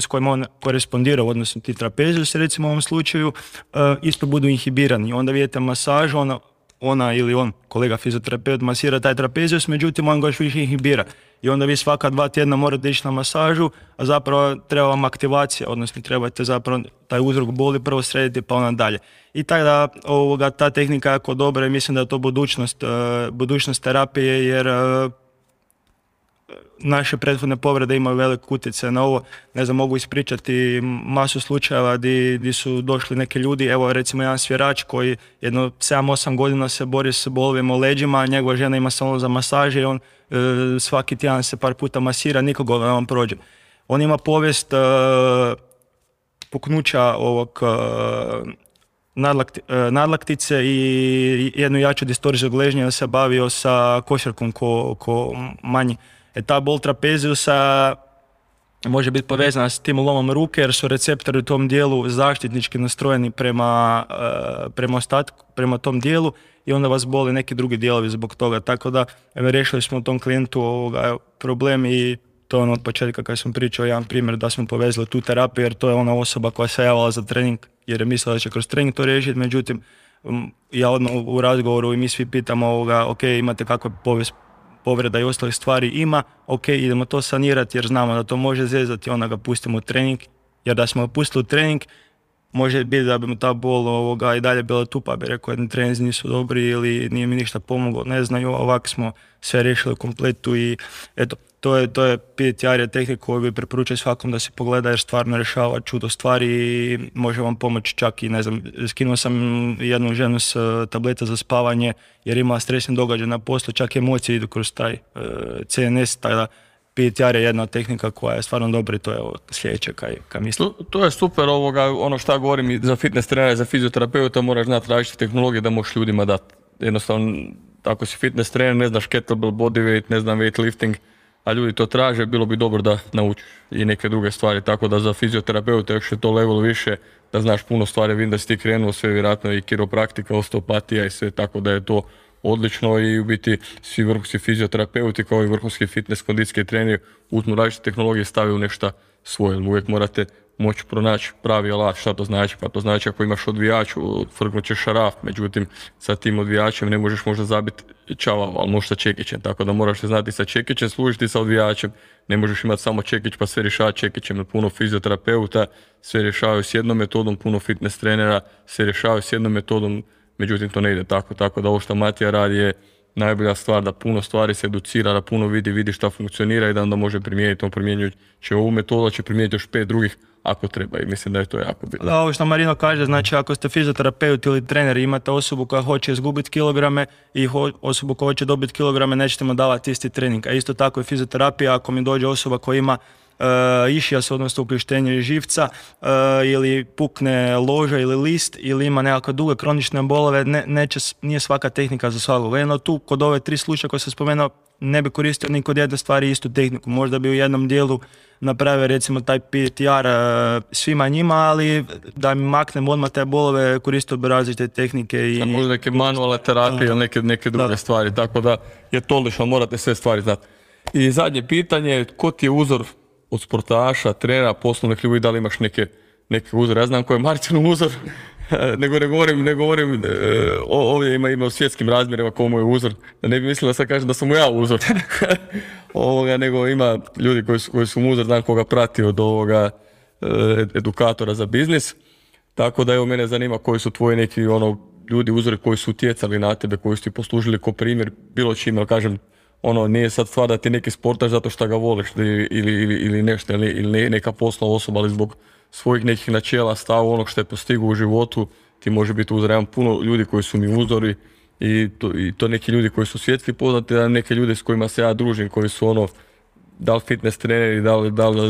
s kojim on korespondira, odnosno ti trapezius recimo u ovom slučaju, e, isto budu inhibirani. Onda vidite masažu, ona, ona ili on, kolega fizioterapeut, masira taj trapezius, međutim on ga još više inhibira. I onda vi svaka dva tjedna morate ići na masažu, a zapravo treba vam aktivacija, odnosno trebate zapravo taj uzrok boli prvo srediti pa onda dalje. I tako da ovoga, ta tehnika je jako dobra i mislim da je to budućnost, e, budućnost terapije jer e, naše prethodne povrede imaju velik utjecaj na ovo. Ne znam, mogu ispričati masu slučajeva di, di su došli neki ljudi, evo recimo jedan svjerač koji jedno 7-8 godina se bori s bolovima u leđima, njegova žena ima salon za masaže i on e, svaki tjedan se par puta masira, nikoga ne on prođe. On ima povijest e, puknuća ovog e, nadlakti- e, nadlaktice i jednu jaču distorziju gležnje on se bavio sa košarkom ko, ko manji. E ta bol trapeziusa može biti povezana s tim lomom ruke jer su receptori u tom dijelu zaštitnički nastrojeni prema, e, prema ostatku, prema tom dijelu i onda vas boli neki drugi dijelovi zbog toga. Tako da evo, riješili smo tom klijentu ovoga, problem i to je ono od početka kad sam pričao jedan primjer da smo povezali tu terapiju jer to je ona osoba koja se javila za trening jer je mislila da će kroz trening to riješiti, međutim ja odmah u razgovoru i mi svi pitamo ovoga, ok, imate kakve povijest povreda i ostalih stvari ima, ok, idemo to sanirati jer znamo da to može zezati, onda ga pustimo u trening, jer da smo ga pustili u trening, može biti da bi mu ta bol ovoga i dalje bila tu, pa bi rekao jedni treninzi nisu dobri ili nije mi ništa pomoglo, ne znaju, ovako smo sve riješili u kompletu i eto, to je, to je PTR je tehnika koju bi preporučio svakom da se pogleda jer stvarno rješava čudo stvari i može vam pomoći čak i ne znam, skinuo sam jednu ženu s e, tableta za spavanje jer ima stresni događaj na poslu, čak emocije idu kroz taj e, CNS, taj da PTR je jedna tehnika koja je stvarno dobra i to je ovo sljedeće kaj, kaj mislim. To, to je super ovoga, ono šta govorim za fitness trenera, za fizioterapeuta moraš znati različite tehnologije da možeš ljudima dati. Jednostavno, ako si fitness trener, ne znaš kettlebell, bodyweight, ne znam weightlifting, a ljudi to traže, bilo bi dobro da naučiš i neke druge stvari, tako da za fizioterapeuta još je to level više, da znaš puno stvari, vidim da si ti krenuo sve vjerojatno i kiropraktika, osteopatija i sve, tako da je to odlično i u biti svi vrhunski fizioterapeuti kao i vrhunski fitness kondicijski treneri uzmu različite tehnologije i stave u nešto svoje. Uvijek morate moći pronaći pravi alat. Šta to znači? Pa to znači ako imaš odvijač, frknut ćeš šaraf, međutim sa tim odvijačem ne možeš možda zabiti čavao, ali možeš sa čekićem, tako da moraš se znati sa čekićem, služiti sa odvijačem, ne možeš imati samo čekić pa sve rješavati čekićem, puno fizioterapeuta sve rješavaju s jednom metodom, puno fitness trenera sve rješavaju s jednom metodom, međutim to ne ide tako, tako da ovo što Matija radi je najbolja stvar da puno stvari se educira, da puno vidi, vidi šta funkcionira i da onda može primijeniti, on primjenjuje će ovu metodu, će primijeniti još pet drugih ako treba i mislim da je to jako bitno. Ovo što Marino kaže, znači ako ste fizioterapeut ili trener i imate osobu koja hoće izgubiti kilograme i osobu koja hoće dobiti kilograme, nećete mu davati isti trening. A isto tako je fizioterapija, ako mi dođe osoba koja ima uh, išijas, odnosno ukljuštenje živca e, ili pukne loža ili list ili ima nekakve duge kronične bolove, ne, neće, nije svaka tehnika za svakog. Jedno tu kod ove tri slučaja koje sam spomenuo ne bi koristio ni kod jedne stvari istu tehniku. Možda bi u jednom dijelu napravio recimo taj PTR e, svima njima, ali da mi maknem odmah te bolove koristio bi različite tehnike i... Možda neke manualne terapije ili neke, neke druge Da. stvari, tako da je to odlično, morate sve stvari znati. I zadnje pitanje, ko ti je uzor od sportaša, trenera, poslovnih ljudi, da li imaš neke, neke uzore? Ja znam ko je Martin uzor, nego ne govorim, ne govorim, e, o- ovdje ima, ima u svjetskim razmjerima ko mu je uzor, da ne bi mislila sad kažem da sam mu ja uzor. ovoga, nego ima ljudi koji su, koji su mu uzor, znam koga prati od ovoga e, edukatora za biznis. Tako da evo mene zanima koji su tvoji neki ono ljudi uzori koji su utjecali na tebe, koji su ti poslužili kao primjer bilo čime, kažem ono nije sad stvar da ti neki sportaš zato što ga voliš ili, ili, ili, ili nešto ili, ili ne- neka poslovna osoba ali zbog svojih nekih načela, stava onog što je postigao u životu ti može biti uzor. Ja imam puno ljudi koji su mi uzori i to, i to neki ljudi koji su svjetski poznati, a neke ljude s kojima se ja družim koji su ono da li fitness treneri, da li, da li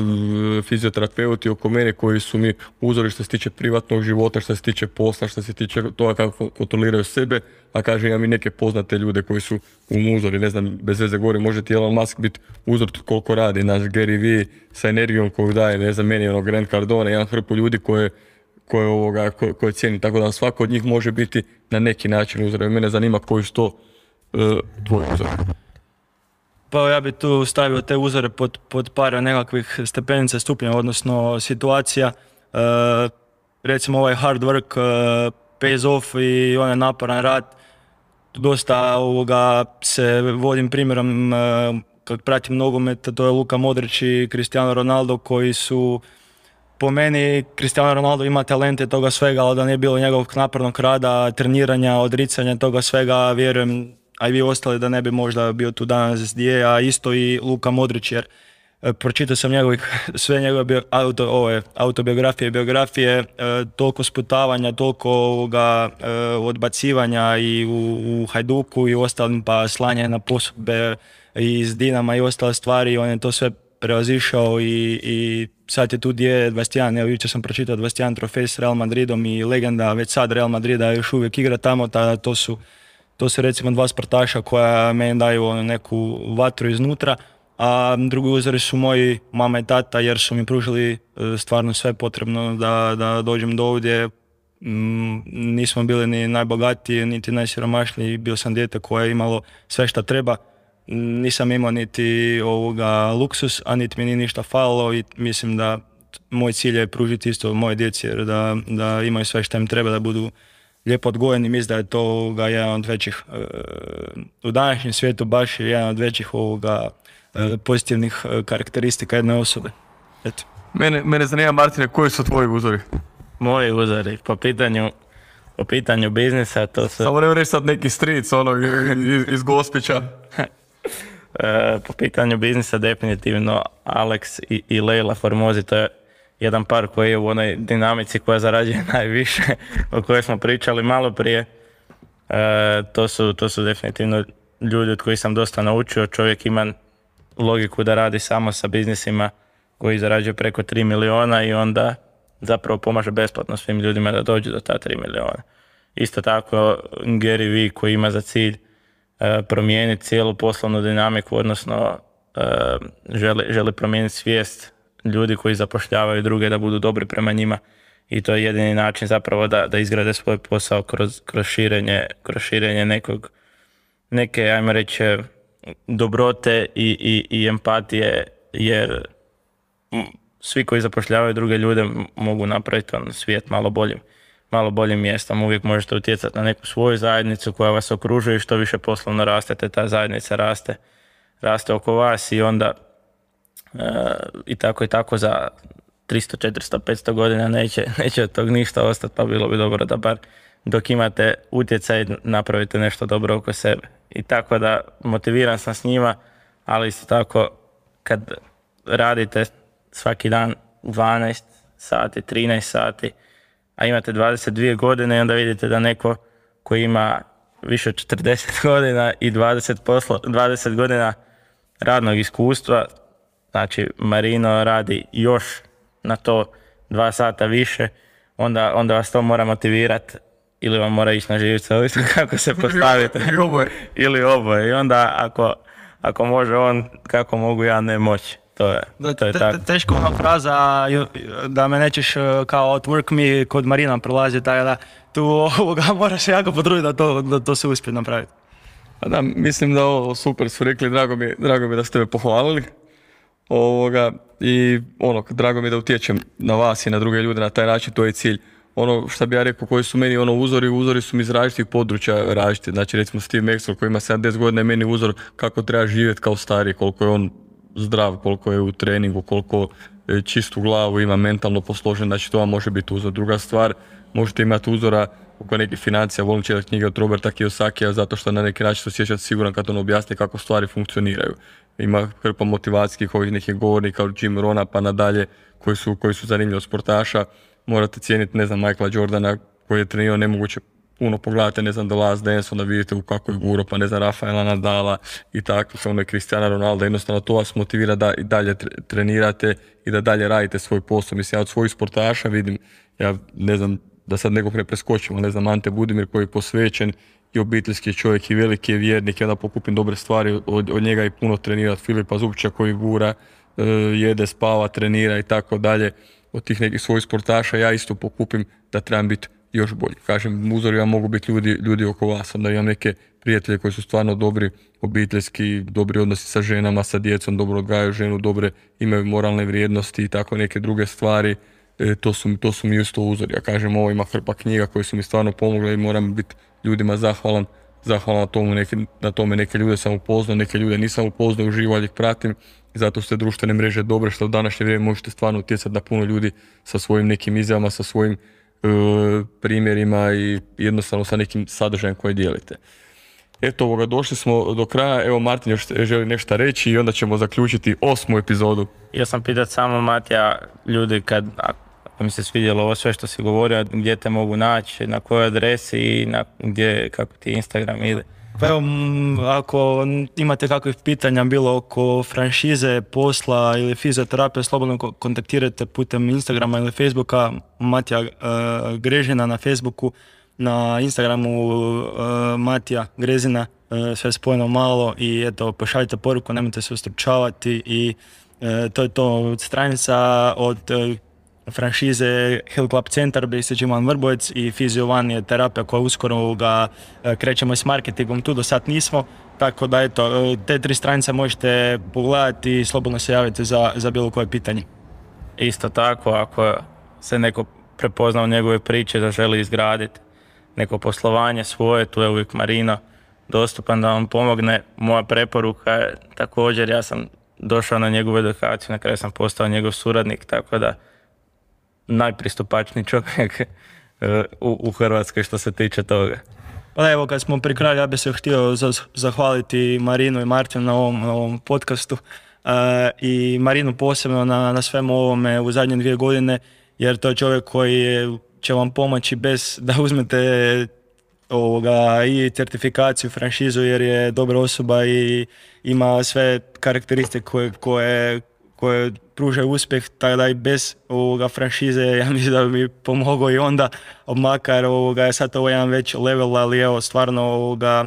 e, fizioterapeuti oko mene koji su mi uzori što se tiče privatnog života, što se tiče posla, što se tiče toga kako kontroliraju sebe, a kažem imam i neke poznate ljude koji su u uzori, ne znam, bez veze govorim, može ti Elon Musk biti uzor koliko radi, naš Gary Vee sa energijom koju daje, ne znam, meni je ono Grant Cardone, jedan hrpu ljudi koje koje, ovoga, koje, koje cijenim, tako da svako od njih može biti na neki način uzor. Mene zanima koji su to e, tvoji uzori. Pa ja bi tu stavio te uzore pod, pod par nekakvih stepenica stupnja, odnosno situacija. E, recimo ovaj hard work e, pays off i onaj naporan rad. Dosta ovoga se vodim primjerom e, kad pratim nogomet, to je Luka Modrić i Cristiano Ronaldo koji su po meni Cristiano Ronaldo ima talente toga svega, ali da nije bilo njegovog napornog rada, treniranja, odricanja toga svega, vjerujem, a i vi ostali da ne bi možda bio tu danas gdje je, a isto i Luka Modrić, jer e, pročitao sam njegovih, sve njegove bio, auto, ove, autobiografije, biografije, e, toliko sputavanja, toliko ovoga, e, odbacivanja i u, u Hajduku i ostalim, pa slanje na posudbe iz Dinama i ostale stvari, on je to sve prevazišao i, i sad je tu gdje je 21, evo jučer sam pročitao 21 trofej s Real Madridom i legenda već sad Real Madrida još uvijek igra tamo, tada to su, to su recimo dva sportaša koja meni daju ono neku vatru iznutra, a drugi uzori su moji mama i tata jer su mi pružili e, stvarno sve potrebno da, da dođem do ovdje. Mm, nismo bili ni najbogatiji, niti najsiromašniji, bio sam dijete koje je imalo sve što treba nisam imao niti ovoga luksus, a niti mi nije ništa falilo i mislim da moj cilj je pružiti isto moje djeci jer da, da imaju sve što im treba da budu lijepo odgojen i mislim da je to ovoga, jedan od većih, e, u današnjem svijetu baš je jedan od većih ovoga, e, pozitivnih e, karakteristika jedne osobe. Eto. Mene, mene zanima Martine, koji su tvoji uzori? Moji uzori po pitanju, po pitanju biznisa, to su... Samo ne reći sad neki stric ono, iz, iz Gospića. Po pitanju biznisa definitivno Alex i, i Leila Formozi, to je jedan par koji je u onoj dinamici koja zarađuje najviše, o kojoj smo pričali malo prije. E, to, su, to su definitivno ljudi od kojih sam dosta naučio. Čovjek ima logiku da radi samo sa biznisima koji zarađuje preko 3 miliona i onda zapravo pomaže besplatno svim ljudima da dođu do ta 3 miliona. Isto tako Gary Vee koji ima za cilj e, promijeniti cijelu poslovnu dinamiku, odnosno e, želi, želi promijeniti svijest ljudi koji zapošljavaju druge da budu dobri prema njima i to je jedini način zapravo da, da izgrade svoj posao kroz, kroz, širenje, kroz širenje nekog, neke, ajmo reći, dobrote i, i, i empatije, jer svi koji zapošljavaju druge ljude mogu napraviti on svijet malo boljim malo boljim mjestom. Uvijek možete utjecati na neku svoju zajednicu koja vas okružuje i što više poslovno rastete, ta zajednica raste, raste oko vas i onda i tako i tako za 300, 400, 500 godina neće, neće od tog ništa ostati, pa bilo bi dobro da bar dok imate utjecaj napravite nešto dobro oko sebe. I tako da motiviran sam s njima, ali isto tako kad radite svaki dan 12 sati, 13 sati, a imate 22 godine i onda vidite da neko koji ima više od 40 godina i 20, poslo, 20 godina radnog iskustva, znači Marino radi još na to dva sata više, onda, onda vas to mora motivirati ili vam mora ići na živce, ovisno kako se postavite. I oboje. ili oboje. I onda ako, ako može on, kako mogu ja ne moći. To je, to je Te- tako. te- Teško ona fraza da me nećeš e, kao outwork me kod Marina prolazi, tako da tu ovoga, moraš se jako potruditi da to, da to se uspije napraviti. A da, mislim da ovo super su rekli, drago mi, drago mi da ste me pohvalili. Ovoga, I ono, drago mi je da utječem na vas i na druge ljude na taj način, to je cilj. Ono što bi ja rekao, koji su meni ono uzori, uzori su mi iz različitih područja različiti. Znači recimo Steve Maxwell koji ima 70 godina je meni uzor kako treba živjeti kao stariji, koliko je on zdrav, koliko je u treningu, koliko e, čistu glavu ima mentalno posložen, znači to vam može biti uzor. Druga stvar, možete imati uzora oko nekih financija, volim čitati knjige od Roberta Kiyosakija zato što na neki način se osjećati siguran kad on objasni kako stvari funkcioniraju. Ima hrpa motivacijskih ovih nekih govornika od Jim Rona pa nadalje koji su, koji su zanimljivi od sportaša. Morate cijeniti, ne znam, Michaela Jordana koji je trenirao nemoguće puno pogledate, ne znam, The Last Dance, onda vidite u kako je guro, pa ne znam, Rafaela Nadala i tako, kao ono je Cristiano Ronaldo, jednostavno to vas motivira da i dalje tre- trenirate i da dalje radite svoj posao. Mislim, ja od svojih sportaša vidim, ja ne znam, da sad nekog ne preskočimo, ne znam, Ante Budimir koji je posvećen i obiteljski čovjek i veliki je vjernik i onda pokupim dobre stvari od, od njega i puno trenirat Filipa Zupča koji gura, e, jede, spava, trenira i tako dalje. Od tih nekih svojih sportaša ja isto pokupim da trebam biti još bolji. Kažem, uzori vam mogu biti ljudi, ljudi oko vas, onda imam neke prijatelje koji su stvarno dobri, obiteljski, dobri odnosi sa ženama, sa djecom, dobro odgajaju ženu, dobre, imaju moralne vrijednosti i tako neke druge stvari. E, to, su, to su mi isto uzori. Ja kažem, ovo ima hrpa knjiga koje su mi stvarno pomogle i moram biti ljudima zahvalan zahvalan na, tomu, neke, na tome neke ljude sam upoznao, neke ljude nisam upoznao, uživo ali ih pratim i zato su te društvene mreže dobre što u današnje vrijeme možete stvarno utjecati na puno ljudi sa svojim nekim izjavama, sa svojim e, primjerima i jednostavno sa nekim sadržajem koje dijelite. Eto, ovoga, došli smo do kraja. Evo, Martin još želi nešto reći i onda ćemo zaključiti osmu epizodu. Htio sam pitat samo Matija, ljudi kad, ako mi se svidjelo ovo sve što si govorio, gdje te mogu naći, na kojoj adresi i na gdje, kako ti Instagram ide. Pa evo, ako imate kakvih pitanja bilo oko franšize, posla ili fizioterapije, slobodno ko- kontaktirajte putem Instagrama ili Facebooka, Matija e, Grežina na Facebooku, na Instagramu e, Matija Grezina, e, sve spojeno malo i eto, pošaljite poruku, nemojte se ustručavati i to je to stranica od franšize Hill Club Centar, BSG Iman Vrbojec i Physio One je terapija koja uskoro ga e, krećemo s marketingom, tu do sad nismo, tako da eto, e, te tri stranice možete pogledati i slobodno se javite za, za bilo koje pitanje. Isto tako, ako se neko prepozna u njegove priče da želi izgraditi neko poslovanje svoje, tu je uvijek Marino dostupan da vam pomogne. Moja preporuka je također, ja sam došao na njegovu edukaciju, na kraju sam postao njegov suradnik, tako da najpristupačniji čovjek e, u, u Hrvatskoj što se tiče toga. Pa evo, kad smo pri kraju, ja bih se htio za- zahvaliti Marinu i Martinu na ovom, ovom podcastu e, i Marinu posebno na, na svemu ovome u zadnje dvije godine, jer to je čovjek koji će vam pomoći bez da uzmete ovoga i certifikaciju, franšizu jer je dobra osoba i ima sve karakteristike koje, koje, koje pružaju uspjeh, tako da i bez ovoga franšize ja mislim da bi mi pomogao i onda, makar ovoga, je sad ovo jedan već level, ali evo stvarno ovoga,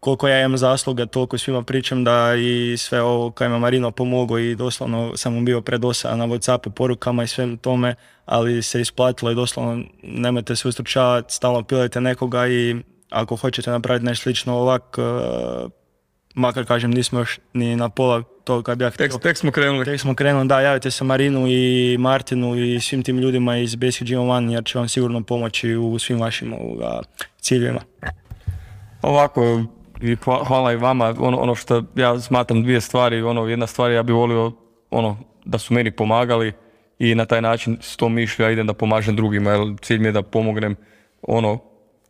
koliko ja imam zasluga, toliko svima pričam da i sve ovo kaj me Marino pomogao i doslovno sam mu bio predosadan na Whatsappu, porukama i svem tome, ali se isplatilo i doslovno nemojte se ustručavati, stalno pilajte nekoga i ako hoćete napraviti nešto slično ovak, eh, makar kažem nismo još ni na pola toga kad bi ja htio. Tek, tek smo krenuli. Tek smo krenuli, da, javite se Marinu i Martinu i svim tim ljudima iz Basic Gym One jer će vam sigurno pomoći u svim vašim ovoga, ciljevima. Ovako, i hva- hvala i vama. Ono, ono što ja smatram dvije stvari. Ono, jedna stvar ja bih volio ono, da su meni pomagali i na taj način s tom mišlju ja idem da pomažem drugima. Jer cilj mi je da pomognem ono,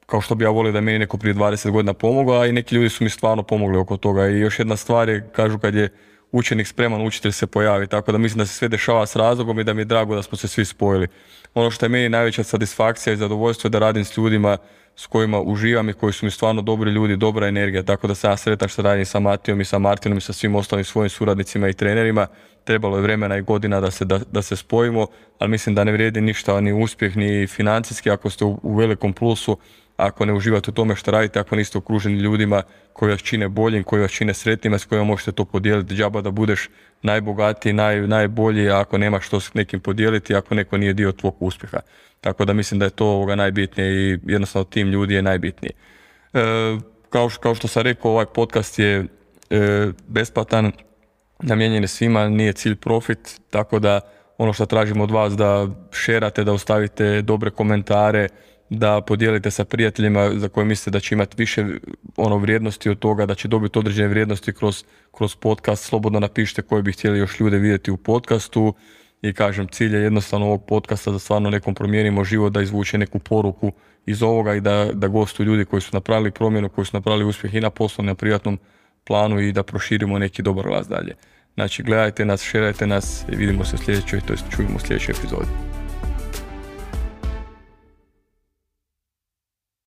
kao što bi ja volio da je meni neko prije 20 godina pomogao, a i neki ljudi su mi stvarno pomogli oko toga. I još jedna stvar je, kažu kad je učenik spreman, učitelj se pojavi. Tako da mislim da se sve dešava s razlogom i da mi je drago da smo se svi spojili. Ono što je meni najveća satisfakcija i zadovoljstvo je da radim s ljudima s kojima uživam i koji su mi stvarno dobri ljudi, dobra energija. Tako da sam ja sretan što radim sa Matijom i sa Martinom i sa svim ostalim svojim suradnicima i trenerima. Trebalo je vremena i godina da se, da, da se spojimo, ali mislim da ne vrijedi ništa ni uspjeh ni financijski ako ste u, u velikom plusu, ako ne uživate u tome što radite, ako niste okruženi ljudima koji vas čine boljim, koji vas čine sretnima, s kojima možete to podijeliti. Džaba da budeš najbogatiji, naj, najbolji, ako nemaš što s nekim podijeliti, ako neko nije dio tvog uspjeha. Tako da mislim da je to ovoga najbitnije i jednostavno tim ljudi je najbitniji. E, kao, kao što sam rekao, ovaj podcast je e, besplatan, namijenjen je svima, nije cilj profit, tako da ono što tražimo od vas da šerate, da ostavite dobre komentare, da podijelite sa prijateljima za koje mislite da će imati više ono vrijednosti od toga, da će dobiti određene vrijednosti kroz, kroz podcast, slobodno napišite koje bi htjeli još ljude vidjeti u podcastu i kažem cilj je jednostavno ovog podcasta da stvarno nekom promijenimo život, da izvuče neku poruku iz ovoga i da, da gostuju ljudi koji su napravili promjenu, koji su napravili uspjeh i na poslovnom i na privatnom planu i da proširimo neki dobar glas dalje. Znači gledajte nas, šerajte nas i vidimo se u sljedećoj, to jest čujemo u sljedećoj epizodi.